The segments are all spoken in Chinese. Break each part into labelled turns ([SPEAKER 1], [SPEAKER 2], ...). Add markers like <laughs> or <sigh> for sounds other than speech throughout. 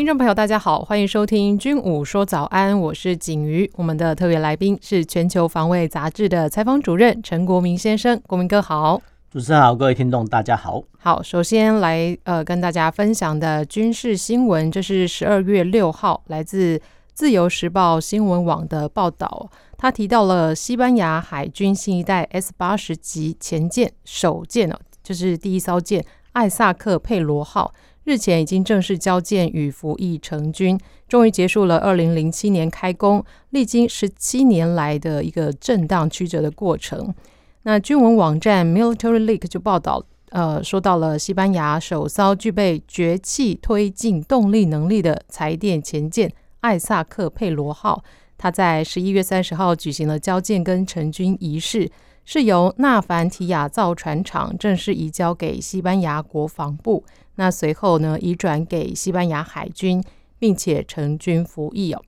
[SPEAKER 1] 听众朋友，大家好，欢迎收听《军武说早安》，我是景瑜。我们的特别来宾是《全球防卫杂志》的采访主任陈国民先生，国民哥好。
[SPEAKER 2] 主持人好，各位听众大家好。
[SPEAKER 1] 好，首先来呃跟大家分享的军事新闻，这是十二月六号来自《自由时报》新闻网的报道，他提到了西班牙海军新一代 S 八十级前舰首舰哦，就是第一艘舰艾萨克佩罗号。日前已经正式交建与服役成军，终于结束了二零零七年开工，历经十七年来的一个震荡曲折的过程。那军文网站 Military Leak 就报道，呃，说到了西班牙首艘具备绝气推进动力能力的柴电前舰艾萨克佩罗号，它在十一月三十号举行了交建跟成军仪式，是由纳凡提亚造船厂正式移交给西班牙国防部。那随后呢，移转给西班牙海军，并且成军服役哦。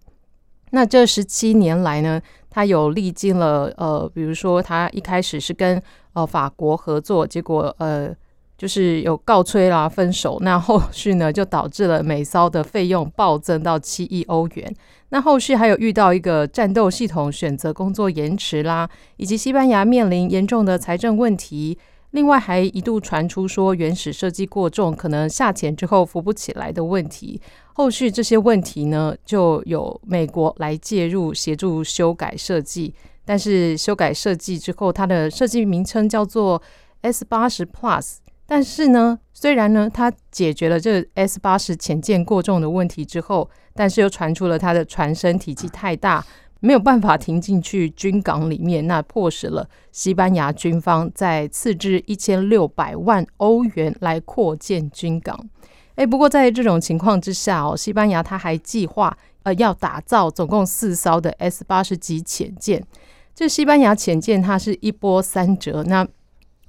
[SPEAKER 1] 那这十七年来呢，他有历经了呃，比如说他一开始是跟呃法国合作，结果呃就是有告吹啦，分手。那后续呢，就导致了美骚的费用暴增到七亿欧元。那后续还有遇到一个战斗系统选择工作延迟啦，以及西班牙面临严重的财政问题。另外还一度传出说原始设计过重，可能下潜之后浮不起来的问题。后续这些问题呢，就有美国来介入协助修改设计。但是修改设计之后，它的设计名称叫做 S 八十 Plus。但是呢，虽然呢它解决了这 S 八十潜舰过重的问题之后，但是又传出了它的船身体积太大。没有办法停进去军港里面，那迫使了西班牙军方在斥资一千六百万欧元来扩建军港。诶，不过在这种情况之下哦，西班牙他还计划呃要打造总共四艘的 S 八十级潜舰。这西班牙潜舰它是一波三折，那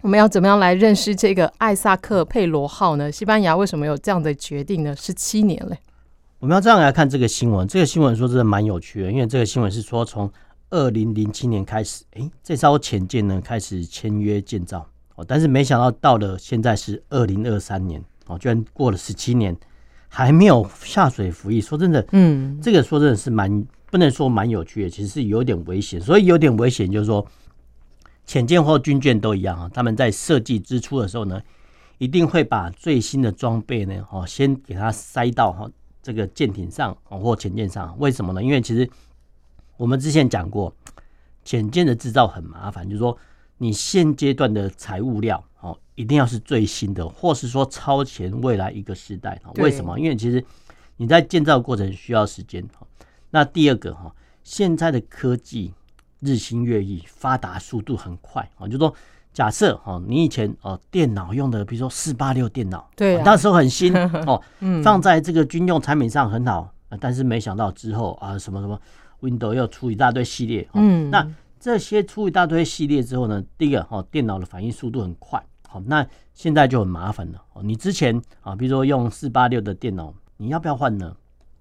[SPEAKER 1] 我们要怎么样来认识这个艾萨克佩罗号呢？西班牙为什么有这样的决定呢？十七年嘞。
[SPEAKER 2] 我们要这样来看这个新闻，这个新闻说真的蛮有趣的，因为这个新闻是说从二零零七年开始，诶，这艘潜舰呢开始签约建造哦，但是没想到到了现在是二零二三年哦，居然过了十七年还没有下水服役。说真的，嗯，这个说真的是蛮不能说蛮有趣的，其实是有点危险。所以有点危险就是说，潜舰或军舰都一样啊，他们在设计之初的时候呢，一定会把最新的装备呢，哦，先给它塞到哈。这个舰艇上或潜舰上，为什么呢？因为其实我们之前讲过，潜舰的制造很麻烦，就是说你现阶段的材物料哦，一定要是最新的，或是说超前未来一个时代。为什么？因为其实你在建造过程需要时间。那第二个哈，现在的科技日新月异，发达速度很快啊，就是说。假设哦，你以前哦电脑用的，比如说四八六电脑，
[SPEAKER 1] 对、啊，
[SPEAKER 2] 那时候很新 <laughs> 哦，放在这个军用产品上很好，但是没想到之后啊，什么什么 Windows 又出一大堆系列，嗯，那这些出一大堆系列之后呢，第一个哦，电脑的反应速度很快，好，那现在就很麻烦了哦。你之前啊，比如说用四八六的电脑，你要不要换呢？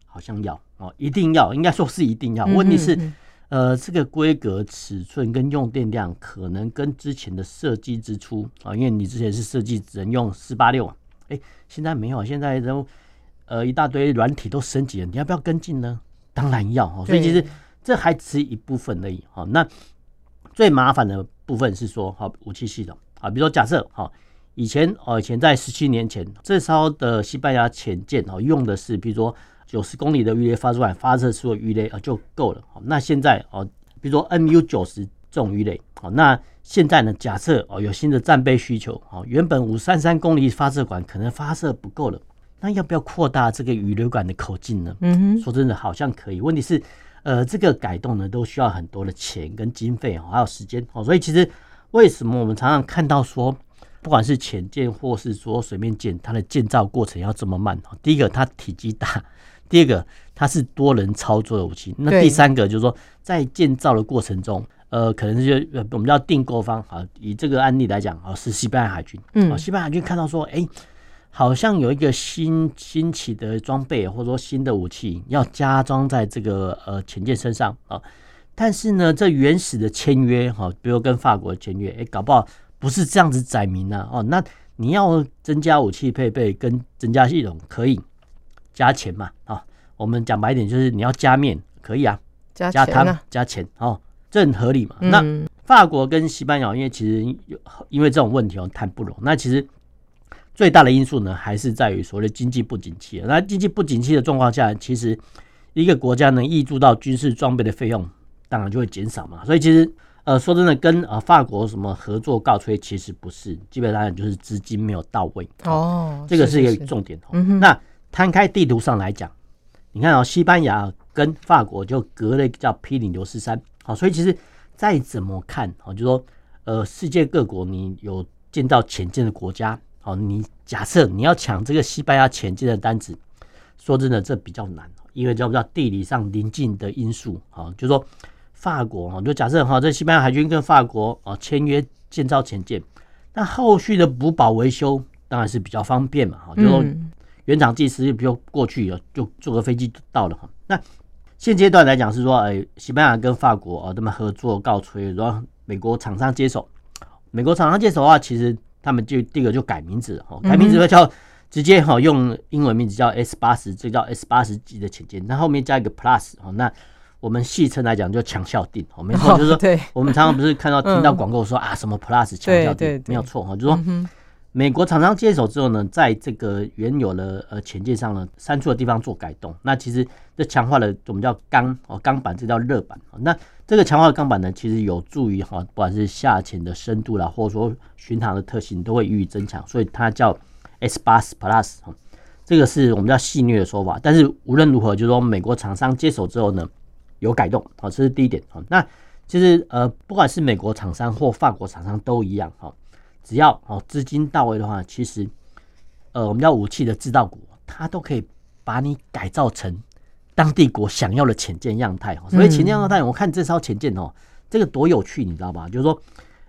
[SPEAKER 2] 好像要哦，一定要，应该说是一定要。问题是。呃，这个规格、尺寸跟用电量可能跟之前的设计之初啊，因为你之前是设计只能用四八六啊，哎，现在没有，现在都呃一大堆软体都升级了，你要不要跟进呢？当然要哈，所以其实这还只是一部分而已哈。那最麻烦的部分是说，哈，武器系统啊，比如说假设哈，以前哦，以前在十七年前，这艘的西班牙潜舰哦，用的是比如说。九十公里的鱼雷发出来，发射出的鱼雷啊就够了。好，那现在哦，比如说 MU 九十这种鱼雷，好，那现在呢，假设哦有新的战备需求，哦，原本五三三公里发射管可能发射不够了，那要不要扩大这个鱼雷管的口径呢？嗯哼，说真的，好像可以。问题是，呃，这个改动呢都需要很多的钱跟经费哦，还有时间哦。所以其实为什么我们常常看到说，不管是潜舰或是说水面舰，它的建造过程要这么慢？第一个，它体积大。第二个，它是多人操作的武器。那第三个就是说，在建造的过程中，呃，可能是就我们叫订购方啊。以这个案例来讲啊，是西班牙海军。嗯，西班牙海军看到说，哎、欸，好像有一个新新起的装备或者说新的武器要加装在这个呃潜舰身上啊。但是呢，这原始的签约哈，比如跟法国签约，哎，搞不好不是这样子载明的哦。那你要增加武器配备跟增加系统，可以加钱嘛？啊，我们讲白一点，就是你要加面，可以啊，
[SPEAKER 1] 加钱啊，
[SPEAKER 2] 加钱哦，这很合理嘛。那法国跟西班牙，因为其实有因为这种问题哦，谈不拢。那其实最大的因素呢，还是在于所谓的经济不景气。那经济不景气的状况下，其实一个国家能挹注到军事装备的费用。当然就会减少嘛，所以其实呃说真的，跟呃法国什么合作告吹，其实不是，基本上就是资金没有到位哦，这个是一个重点哦。那摊开地图上来讲，你看哦，西班牙跟法国就隔了一个叫毗邻牛斯山，好，所以其实再怎么看哦，就说呃世界各国你有建造潜舰的国家，哦，你假设你要抢这个西班牙潜舰的单子，说真的这比较难，因为叫不叫地理上邻近的因素啊，就说。法国哈，就假设哈，这西班牙海军跟法国啊签约建造潜舰，那后续的补保维修当然是比较方便嘛哈，就说原厂技师比如过去就坐个飞机就到了哈。那现阶段来讲是说，哎，西班牙跟法国啊他们合作告吹，然后美国厂商接手，美国厂商接手的话，其实他们就第一个就改名字哈，改名字会叫直接哈用英文名字叫 S 八十，这叫 S 八十级的潜舰，那后面加一个 Plus 哈。那。我们戏称来讲，就强效定哦，没错，就是说，我们常常不是看到听到广告说啊，什么 Plus 强效定，没有错哈，就是说，美国厂商接手之后呢，在这个原有的呃潜舰上呢，三处的地方做改动，那其实这强化了我们叫钢哦钢板，这叫热板。那这个强化的钢板呢，其实有助于哈，不管是下潜的深度啦，或者说巡航的特性，都会予以增强，所以它叫 S 八十 Plus 这个是我们叫戏谑的说法。但是无论如何，就是说美国厂商接手之后呢。有改动，好，这是第一点。好，那其实呃，不管是美国厂商或法国厂商都一样，哈，只要哦资金到位的话，其实呃，我们叫武器的制造国，它都可以把你改造成当地国想要的潜舰样态。所以潜舰样态，我看这艘潜舰哦，这个多有趣，你知道吧？就是说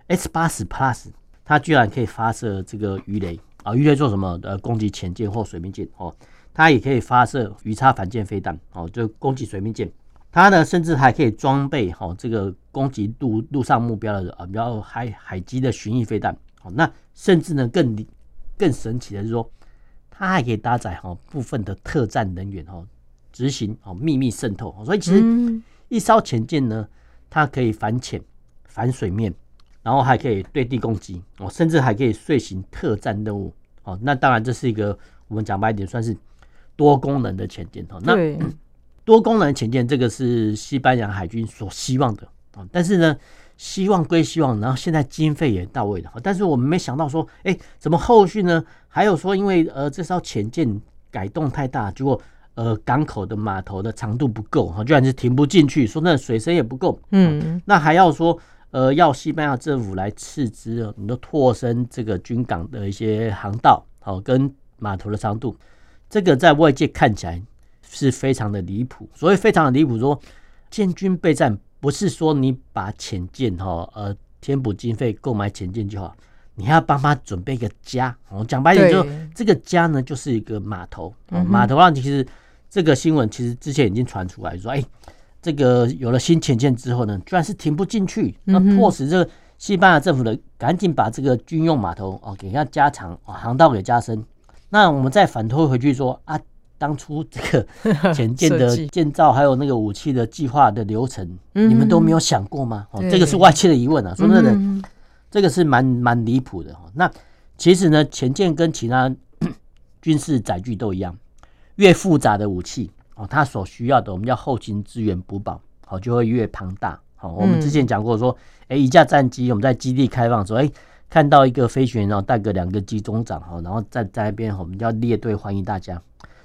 [SPEAKER 2] S 八十 Plus 它居然可以发射这个鱼雷啊，鱼雷做什么？呃，攻击潜舰或水面舰哦，它也可以发射鱼叉反舰飞弹哦，就攻击水面舰。它呢，甚至还可以装备好这个攻击陆陆上目标的啊，比较海海基的巡弋飞弹。好，那甚至呢，更更神奇的是说，它还可以搭载哈部分的特战人员哈，执行哦秘密渗透。所以其实一艘潜舰呢，它可以反潜、反水面，然后还可以对地攻击哦，甚至还可以遂行特战任务。哦，那当然这是一个我们讲白一点，算是多功能的潜舰。哦，那。多功能潜舰，这个是西班牙海军所希望的啊。但是呢，希望归希望，然后现在经费也到位了。但是我们没想到说，哎，怎么后续呢？还有说，因为呃这艘潜舰改动太大，结果呃港口的码头的长度不够，哈，居然是停不进去。说那水深也不够，嗯，那还要说呃要西班牙政府来斥资，你都拓深这个军港的一些航道，好跟码头的长度，这个在外界看起来。是非常的离谱，所以非常的离谱。说建军备战不是说你把潜舰哈呃填补经费购买潜舰就好，你还要帮他准备一个家。我讲白点，就这个家呢就是一个码头。码头上其实这个新闻其实之前已经传出来说，哎，这个有了新潜舰之后呢，居然是停不进去，那迫使这个西班牙政府的赶紧把这个军用码头哦给它加长，航道给加深。那我们再反推回去说啊。当初这个 <laughs> 潜舰的建造，还有那个武器的计划的流程，你们都没有想过吗？哦，这个是外界的疑问啊。说真的，这个是蛮蛮离谱的。那其实呢，潜舰跟其他 <coughs> 军事载具都一样，越复杂的武器哦，它所需要的我们叫后勤资源补保，好就会越庞大。好，我们之前讲过说，哎，一架战机我们在基地开放的时候，哎，看到一个飞行员，然后带个两个机中长，哈，然后在在那边，我们要列队欢迎大家。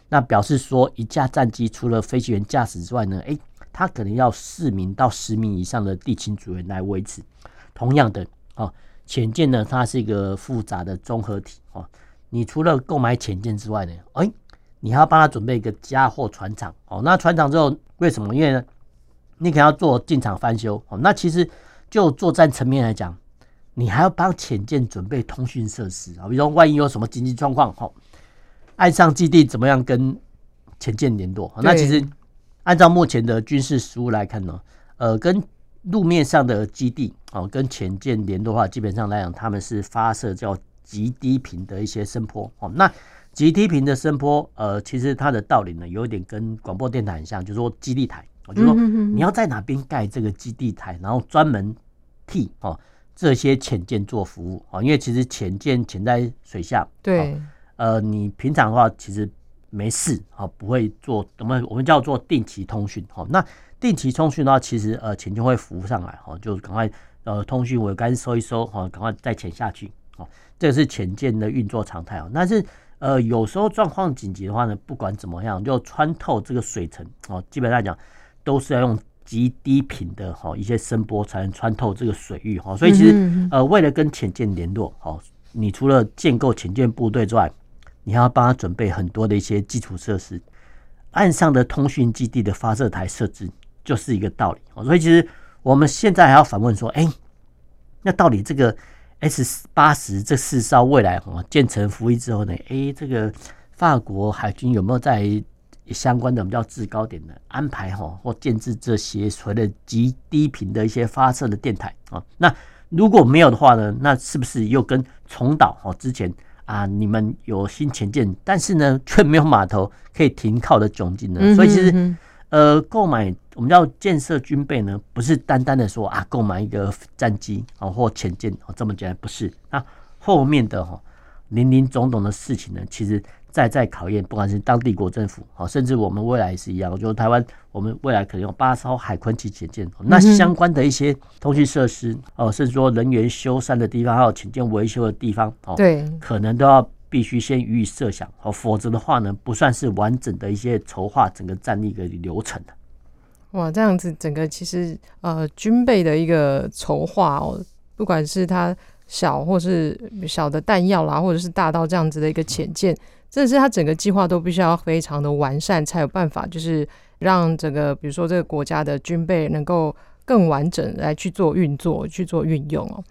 [SPEAKER 2] 那表示说，一架战机除了飞行员驾驶之外呢，诶、它可能要四名到十名以上的地勤组员来维持。同样的，哦，潜舰呢，它是一个复杂的综合体哦。你除了购买潜舰之外呢，诶、你还要帮他准备一个加货船厂哦。那船厂之后为什么？因为呢，你可能要做进场翻修哦。那其实就作战层面来讲，你还要帮潜舰准备通讯设施啊，比如说万一有什么紧急状况哈，岸上基地怎么样跟潜舰联络？那其实按照目前的军事实务来看呢，呃，跟路面上的基地哦，跟潜舰联络的话，基本上来讲，他们是发射叫极低频的一些声波。哦。那极低频的声波，呃，其实它的道理呢，有一点跟广播电台很像，就是说基地台，就是说你要在哪边盖这个基地台，然后专门替哦这些潜舰做服务。啊，因为其实潜舰潜在水下，
[SPEAKER 1] 对，
[SPEAKER 2] 呃，你平常的话其实没事啊，不会做我们我们叫做定期通讯哦。那定期通讯的话，其实呃潜就会浮上来哈，就赶快呃通讯桅杆收一收哈，赶快再潜下去哦。这个是潜舰的运作常态哦。但是呃有时候状况紧急的话呢，不管怎么样，就穿透这个水层哦，基本上讲都是要用极低频的哈一些声波才能穿透这个水域哈。所以其实呃为了跟潜舰联络哦，你除了建构潜舰部队之外，你要帮他准备很多的一些基础设施，岸上的通讯基地的发射台设置。就是一个道理，所以其实我们现在还要反问说，哎，那到底这个 S 八十这四艘未来哦建成服役之后呢？哎，这个法国海军有没有在相关的我们叫制高点的安排哈，或建置这些所谓的极低频的一些发射的电台啊？那如果没有的话呢？那是不是又跟重蹈哦之前啊，你们有新潜舰，但是呢却没有码头可以停靠的窘境呢？所以其实。呃，购买我们要建设军备呢，不是单单的说啊，购买一个战机啊或潜舰哦这么简单，不是。那后面的哈林林总总的事情呢，其实在在考验，不管是当地国政府好，甚至我们未来也是一样。我觉得台湾我们未来可能有八艘海鲲级潜舰，那相关的一些通讯设施哦，甚至说人员修缮的地方，还有潜舰维修的地方哦，
[SPEAKER 1] 对，
[SPEAKER 2] 可能都要。必须先予以设想，哦，否则的话呢，不算是完整的一些筹划整个战力的流程的。
[SPEAKER 1] 哇，这样子整个其实呃军备的一个筹划哦，不管是它小或是小的弹药啦，或者是大到这样子的一个潜舰，真真的是他整个计划都必须要非常的完善，才有办法就是让整个比如说这个国家的军备能够更完整来去做运作、去做运用哦。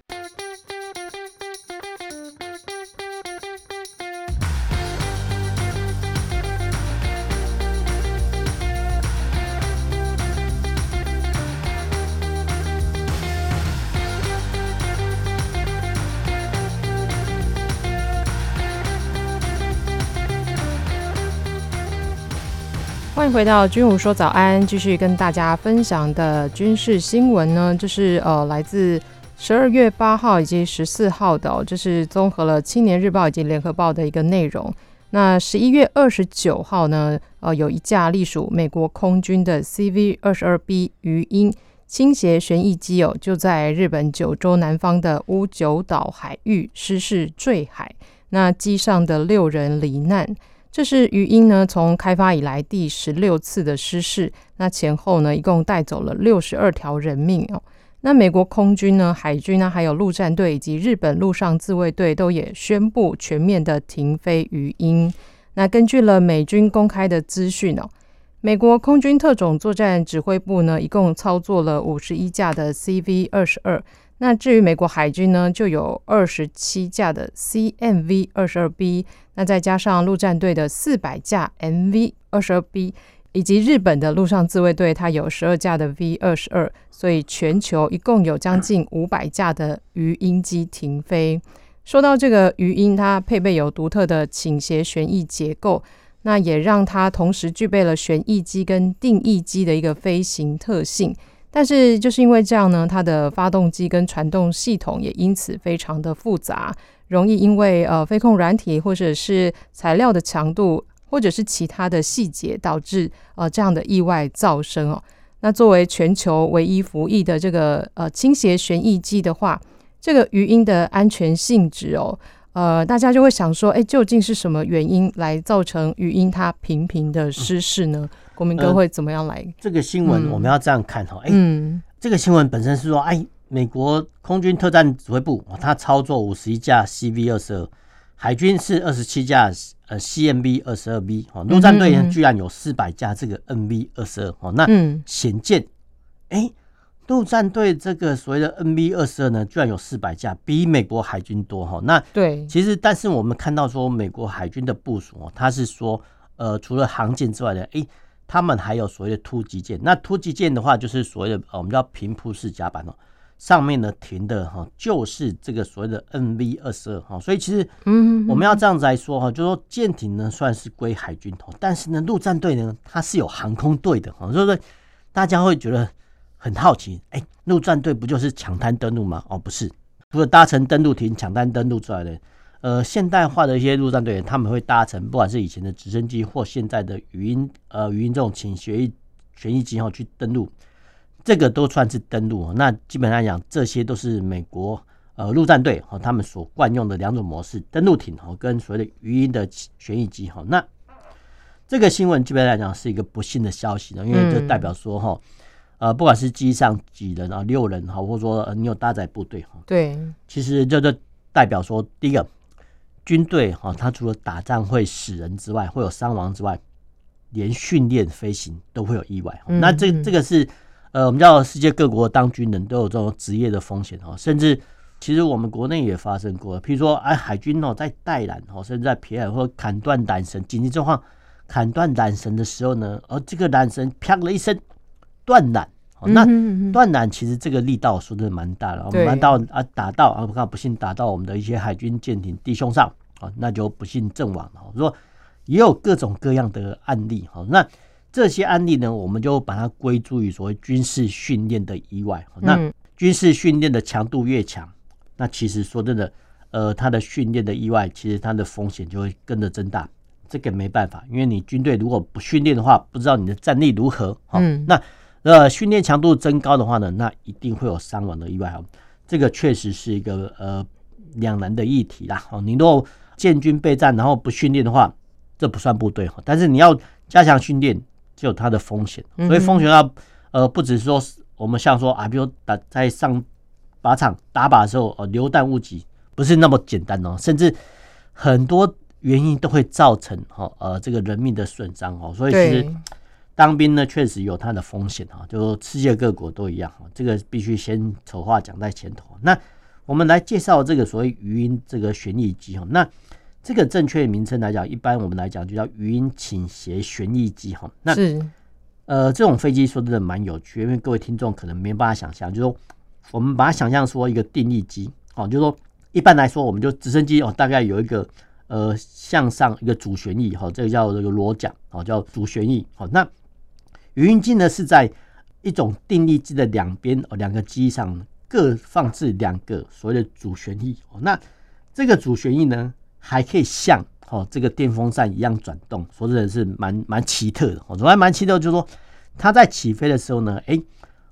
[SPEAKER 1] 回到军武说早安，继续跟大家分享的军事新闻呢，就是呃来自十二月八号以及十四号的，哦，就是综合了《青年日报》以及《联合报》的一个内容。那十一月二十九号呢，呃，有一架隶属美国空军的 CV 二十二 B 鱼鹰倾斜旋翼机哦，就在日本九州南方的屋久岛海域失事坠海，那机上的六人罹难。这是鱼鹰呢，从开发以来第十六次的失事。那前后呢，一共带走了六十二条人命哦。那美国空军呢、海军呢，还有陆战队以及日本陆上自卫队都也宣布全面的停飞鱼鹰。那根据了美军公开的资讯哦，美国空军特种作战指挥部呢，一共操作了五十一架的 CV 二十二。那至于美国海军呢，就有二十七架的 CMV 二十二 B，那再加上陆战队的四百架 MV 二十二 B，以及日本的陆上自卫队，它有十二架的 V 二十二，所以全球一共有将近五百架的鱼鹰机停飞。说到这个鱼鹰，它配备有独特的倾斜旋翼结构，那也让它同时具备了旋翼机跟定翼机的一个飞行特性。但是就是因为这样呢，它的发动机跟传动系统也因此非常的复杂，容易因为呃飞控软体或者是材料的强度，或者是其他的细节导致呃这样的意外噪声哦。那作为全球唯一服役的这个呃倾斜旋翼机的话，这个鱼鹰的安全性质哦，呃大家就会想说，哎，究竟是什么原因来造成鱼鹰它频频的失事呢？国民哥会怎么样来？
[SPEAKER 2] 呃、这个新闻我们要这样看哈，哎、嗯欸，这个新闻本身是说，哎，美国空军特战指挥部他操作五十一架 CV 二十二海军是二十七架呃 CMB 二十二 B 哦，陆战队呢居然有四百架这个 NB 二十二哦，那显见哎，陆战队这个所谓的 NB 二十二呢，居然有四百架，比美国海军多哈。那对，其实但是我们看到说美国海军的部署哦，它是说呃除了航舰之外的哎。他们还有所谓的突击舰，那突击舰的话，就是所谓的我们叫平铺式甲板哦，上面呢停的哈，就是这个所谓的 NV 二十二哈，所以其实嗯，我们要这样子来说哈，就说舰艇呢算是归海军头，但是呢陆战队呢它是有航空队的哈，所以说大家会觉得很好奇，哎，陆战队不就是抢滩登陆吗？哦，不是，除了搭乘登陆艇抢滩登陆之外的。呃，现代化的一些陆战队员，他们会搭乘不管是以前的直升机或现在的语音呃语音这种请旋翼旋翼机哈去登陆，这个都算是登陆。那基本上讲，这些都是美国呃陆战队哈他们所惯用的两种模式，登陆艇哈跟所谓的语音的旋翼机哈。那这个新闻基本上来讲是一个不幸的消息呢，因为就代表说哈呃不管是机上几人啊六人哈，或者说你有搭载部队哈，对，其实这就代表说第一个。军队哈，它除了打仗会死人之外，会有伤亡之外，连训练飞行都会有意外。嗯、那这这个是呃，我们知道世界各国当军人都有这种职业的风险哦，甚至其实我们国内也发生过，譬如说哎，海军哦在带缆哦，甚至在撇海或砍断缆绳，紧急状况砍断缆绳的时候呢，而这个缆绳啪了一声断缆。那断缆其实这个力道说的蛮大的，我们蛮到啊打到啊，不看不幸打到我们的一些海军舰艇弟兄上啊，那就不幸阵亡了。说也有各种各样的案例哈，那这些案例呢，我们就把它归诸于所谓军事训练的意外。那军事训练的强度越强，那其实说真的，呃，它的训练的意外，其实它的风险就会跟着增大。这个没办法，因为你军队如果不训练的话，不知道你的战力如何。嗯，那。呃，训练强度增高的话呢，那一定会有伤亡的意外啊。这个确实是一个呃两难的议题啦。哦，你如果建军备战，然后不训练的话，这不算部队哈。但是你要加强训练，就有它的风险。所以风险要呃，不只是说我们像说啊，比如打在上靶场打靶的时候，呃，流弹误击不是那么简单哦，甚至很多原因都会造成哈呃这个人命的损伤哦。所以其实。当兵呢，确实有它的风险哈，就世界各国都一样哈，这个必须先丑话讲在前头。那我们来介绍这个所谓语音这个旋翼机哈，那这个正确名称来讲，一般我们来讲就叫语音倾斜旋翼机哈。那是呃，这种飞机说真的蛮有趣，因为各位听众可能没办法想象，就是说我们把它想象说一个定翼机哦，就是说一般来说，我们就直升机哦，大概有一个呃向上一个主旋翼哈，这个叫这个螺桨哦，叫主旋翼好那。语音机呢，是在一种定翼机的两边哦，两个机上各放置两个所谓的主旋翼哦。那这个主旋翼呢，还可以像哦这个电风扇一样转动，说真的是蛮蛮奇特的哦。总还蛮奇特，就是说它在起飞的时候呢，哎，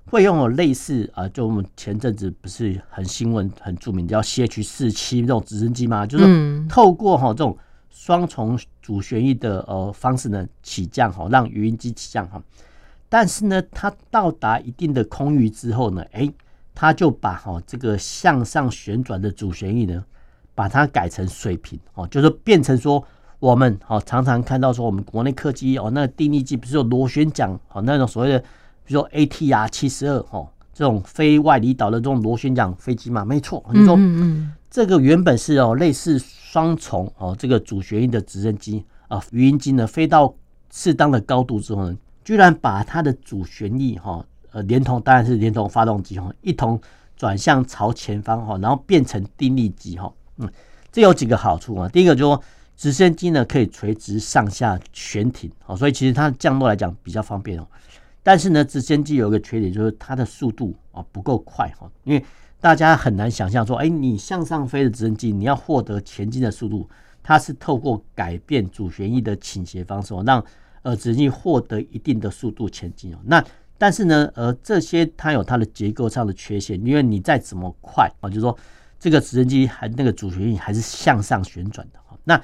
[SPEAKER 2] 会用有类似啊，就我们前阵子不是很新闻很著名叫 CH 四七这种直升机吗？就是透过哈这种双重主旋翼的呃方式呢起降哈，让语音机起降哈。但是呢，它到达一定的空域之后呢，哎，它就把哈这个向上旋转的主旋翼呢，把它改成水平哦，就是变成说我们哦常常看到说我们国内客机哦，那个定翼机不是有螺旋桨哦，那种所谓的比如说 ATR 七十二哦这种非外离岛的这种螺旋桨飞机嘛，没错，你说这个原本是哦类似双重哦这个主旋翼的直升机啊，语音机呢飞到适当的高度之后呢。居然把它的主旋翼哈，呃，连同当然是连同发动机哈，一同转向朝前方哈，然后变成定力机哈，嗯，这有几个好处啊。第一个就是说，直升机呢可以垂直上下悬停，哦所以其实它降落来讲比较方便哦。但是呢，直升机有一个缺点，就是它的速度啊不够快哈，因为大家很难想象说，哎，你向上飞的直升机，你要获得前进的速度，它是透过改变主旋翼的倾斜方式哦，让呃，直升机获得一定的速度前进哦。那但是呢，呃，这些它有它的结构上的缺陷，因为你再怎么快啊，就是说这个直升机还那个主旋翼还是向上旋转的。那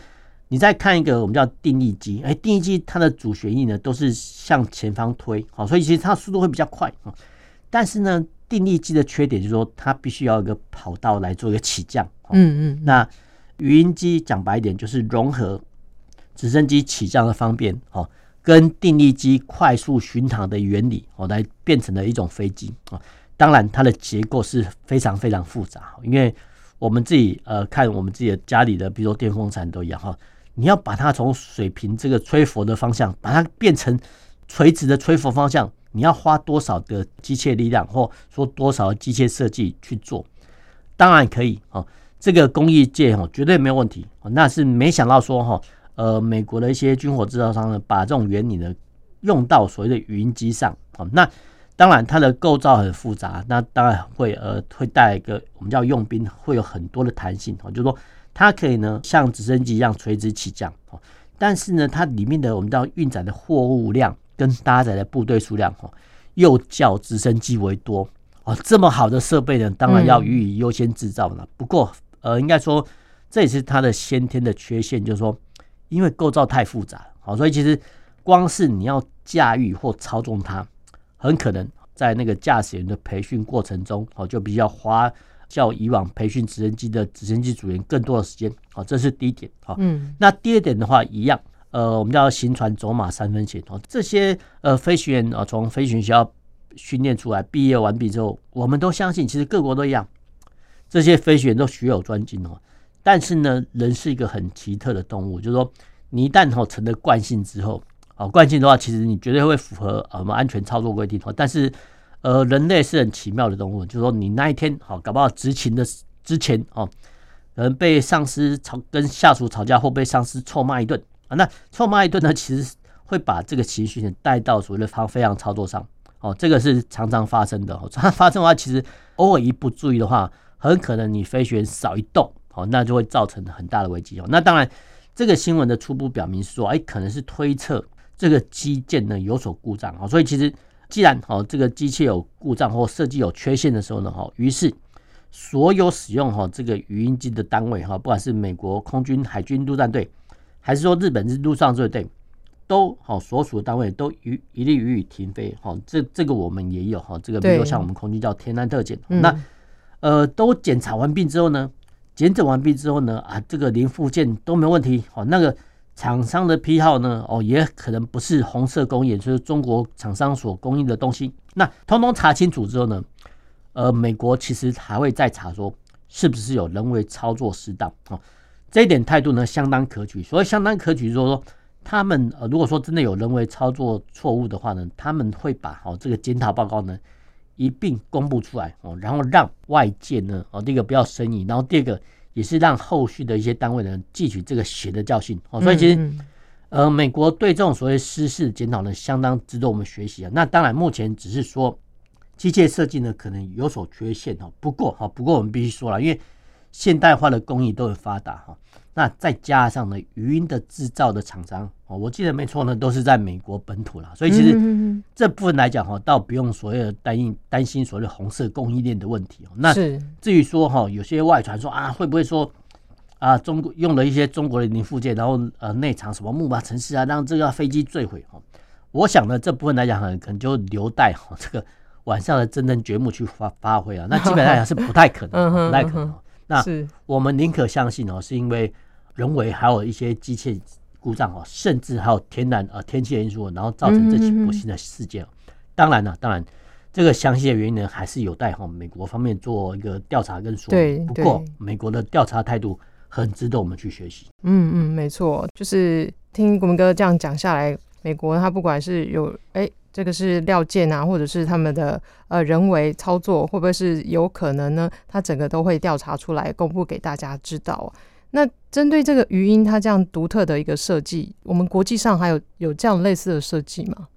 [SPEAKER 2] 你再看一个我们叫定翼机，哎，定翼机它的主旋翼呢都是向前方推，好，所以其实它速度会比较快啊。但是呢，定翼机的缺点就是说它必须要一个跑道来做一个起降。嗯嗯。那鱼鹰机讲白一点就是融合直升机起降的方便哦，跟定翼机快速巡航的原理哦，来变成了一种飞机啊。当然，它的结构是非常非常复杂，因为我们自己呃看我们自己的家里的，比如说电风扇都一样哈，你要把它从水平这个吹拂的方向，把它变成垂直的吹拂方向，你要花多少的机械力量，或说多少机械设计去做？当然可以哦，这个工艺界哈绝对没有问题。那是没想到说哈，呃，美国的一些军火制造商呢，把这种原理呢用到所谓的鱼鹰机上啊，那。当然，它的构造很复杂，那当然会呃会带来一个我们叫用兵会有很多的弹性哦，就是说它可以呢像直升机一样垂直起降哦，但是呢它里面的我们叫运载的货物量跟搭载的部队数量哦又较直升机为多哦，这么好的设备呢，当然要予以优先制造了。不过呃应该说这也是它的先天的缺陷，就是说因为构造太复杂哦，所以其实光是你要驾驭或操纵它。很可能在那个驾驶员的培训过程中，哦，就比较花较以往培训直升机的直升机组员更多的时间，哦，这是第一点，好，嗯，那第二点的话，一样，呃，我们叫行船走马三分险，哦，这些呃飞行员啊，从飞行学校训练出来，毕业完毕之后，我们都相信，其实各国都一样，这些飞行员都学有专精哦，但是呢，人是一个很奇特的动物，就是说，你一旦哦成了惯性之后。哦，惯性的话，其实你绝对会符合我们安全操作规定。但是，呃，人类是很奇妙的动物，就是说你那一天好搞不好执勤的之前哦，可能被上司吵跟下属吵架，或被上司臭骂一顿啊。那臭骂一顿呢，其实会把这个情绪带到所谓的方飞航操作上。哦，这个是常常发生的。哦常常发生的话，其实偶尔一不注意的话，很可能你飞行员少一动，哦，那就会造成很大的危机哦。那当然，这个新闻的初步表明说，哎，可能是推测。这个机件呢有所故障啊，所以其实既然哦这个机器有故障或设计有缺陷的时候呢，哈，于是所有使用哈这个语音机的单位哈，不管是美国空军、海军陆战队，还是说日本是陆上自卫队，都好所属的单位都予一律予以停飞。哈，这这个我们也有哈，这个比如像我们空军叫天安特检，那呃都检查完毕之后呢，检诊完毕之后呢啊，这个零附件都没有问题，好那个。厂商的批号呢？哦，也可能不是红色工艺，就是中国厂商所供应的东西。那通通查清楚之后呢？呃，美国其实还会再查说，是不是有人为操作失当？哦，这一点态度呢，相当可取。所以相当可取，就是说他们呃，如果说真的有人为操作错误的话呢，他们会把哦这个检讨报告呢一并公布出来哦，然后让外界呢哦，第一个不要生疑，然后第二个。也是让后续的一些单位呢汲取这个血的教训哦，所以其实呃，美国对这种所谓失事检讨呢，相当值得我们学习啊。那当然，目前只是说机械设计呢可能有所缺陷哦。不过哈，不过我们必须说了，因为现代化的工艺都很发达哈。那再加上呢，语音的制造的厂商哦，我记得没错呢，都是在美国本土啦。所以其实这部分来讲哈，倒不用所谓的担心担心所谓的红色供应链的问题哦。那至于说哈，有些外传说啊，会不会说啊，中国用了一些中国的零附件，然后呃内藏什么木马城市啊，让这个飞机坠毁哈？我想呢，这部分来讲很可能就留待哈 <laughs> 这个晚上的真正节目去发发挥啊。那基本上来讲是不太可能，不太可能。那我们宁可相信哦，是因为。人为还有一些机械故障哦，甚至还有天然呃天气因素，然后造成这起不幸的事件。当然了，当然这个详细的原因呢，还是有待哈美国方面做一个调查跟说明。不过美国的调查态度很值得我们去学习。
[SPEAKER 1] 嗯嗯，没错，就是听国民哥这样讲下来，美国他不管是有哎、欸、这个是料件啊，或者是他们的呃人为操作，会不会是有可能呢？它整个都会调查出来，公布给大家知道。那针对这个鱼鹰，它这样独特的一个设计，我们国际上还有有这样类似的设计吗？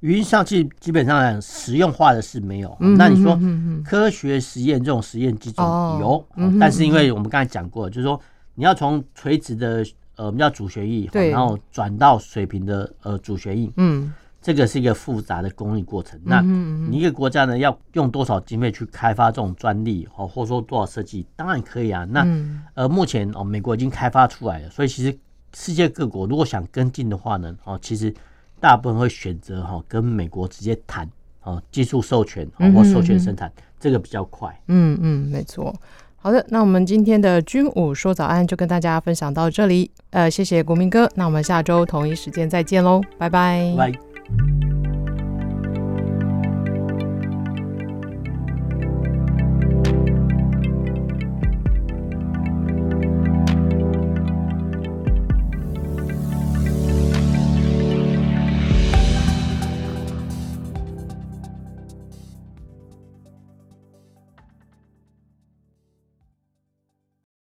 [SPEAKER 2] 鱼鹰上去基本上实用化的是没有。嗯、那你说科学实验这种实验机种有，但是因为我们刚才讲过，就是说你要从垂直的呃我们叫主旋翼，然后转到水平的呃主旋翼，嗯。这个是一个复杂的工艺过程。那你一个国家呢，要用多少经费去开发这种专利，哦，或者说多少设计，当然可以啊。那呃，目前哦，美国已经开发出来了，所以其实世界各国如果想跟进的话呢，哦，其实大部分会选择哈跟美国直接谈哦，技术授权或授权生产，这个比较快。
[SPEAKER 1] 嗯嗯，没错。好的，那我们今天的军武说早安就跟大家分享到这里。呃，谢谢国民哥，那我们下周同一时间再见喽，拜拜。
[SPEAKER 2] 拜。Thank you.